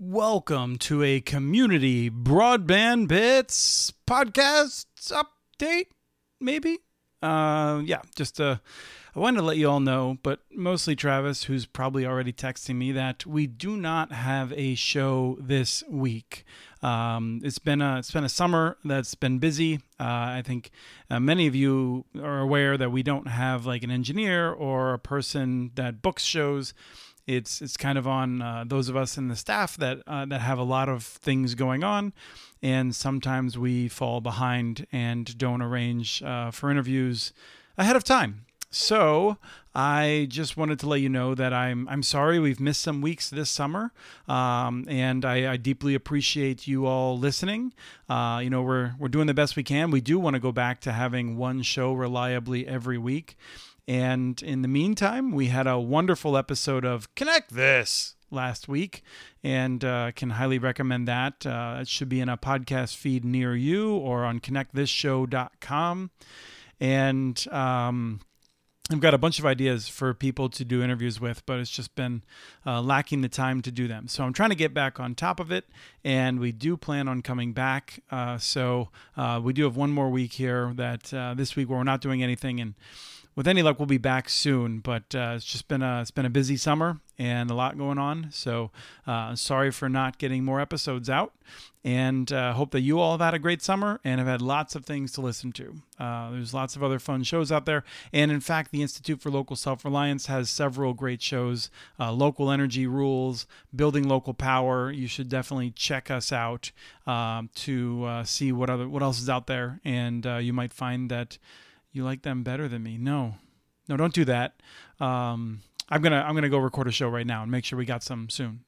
Welcome to a community broadband bits podcast update, maybe. Uh, yeah, just uh, I wanted to let you all know, but mostly Travis, who's probably already texting me that we do not have a show this week. Um, it's been a it's been a summer that's been busy. Uh, I think uh, many of you are aware that we don't have like an engineer or a person that books shows it's it's kind of on uh, those of us in the staff that uh, that have a lot of things going on, and sometimes we fall behind and don't arrange uh, for interviews ahead of time. So I just wanted to let you know that I'm I'm sorry we've missed some weeks this summer, um, and I, I, deeply appreciate you all listening. Uh, you know we're we're doing the best we can. We do want to go back to having one show reliably every week. And in the meantime, we had a wonderful episode of Connect This last week and uh, can highly recommend that. Uh, it should be in a podcast feed near you or on connectthisshow.com. And um, I've got a bunch of ideas for people to do interviews with, but it's just been uh, lacking the time to do them. So I'm trying to get back on top of it, and we do plan on coming back. Uh, so uh, we do have one more week here that uh, this week where we're not doing anything, and with any luck, we'll be back soon. But uh, it's just been a it's been a busy summer and a lot going on. So uh, sorry for not getting more episodes out. And uh, hope that you all have had a great summer and have had lots of things to listen to. Uh, there's lots of other fun shows out there. And in fact, the Institute for Local Self Reliance has several great shows uh, Local Energy Rules, Building Local Power. You should definitely check us out um, to uh, see what, other, what else is out there. And you might find that you like them better than me. No, no, don't do that. Um, I'm gonna I'm gonna go record a show right now and make sure we got some soon.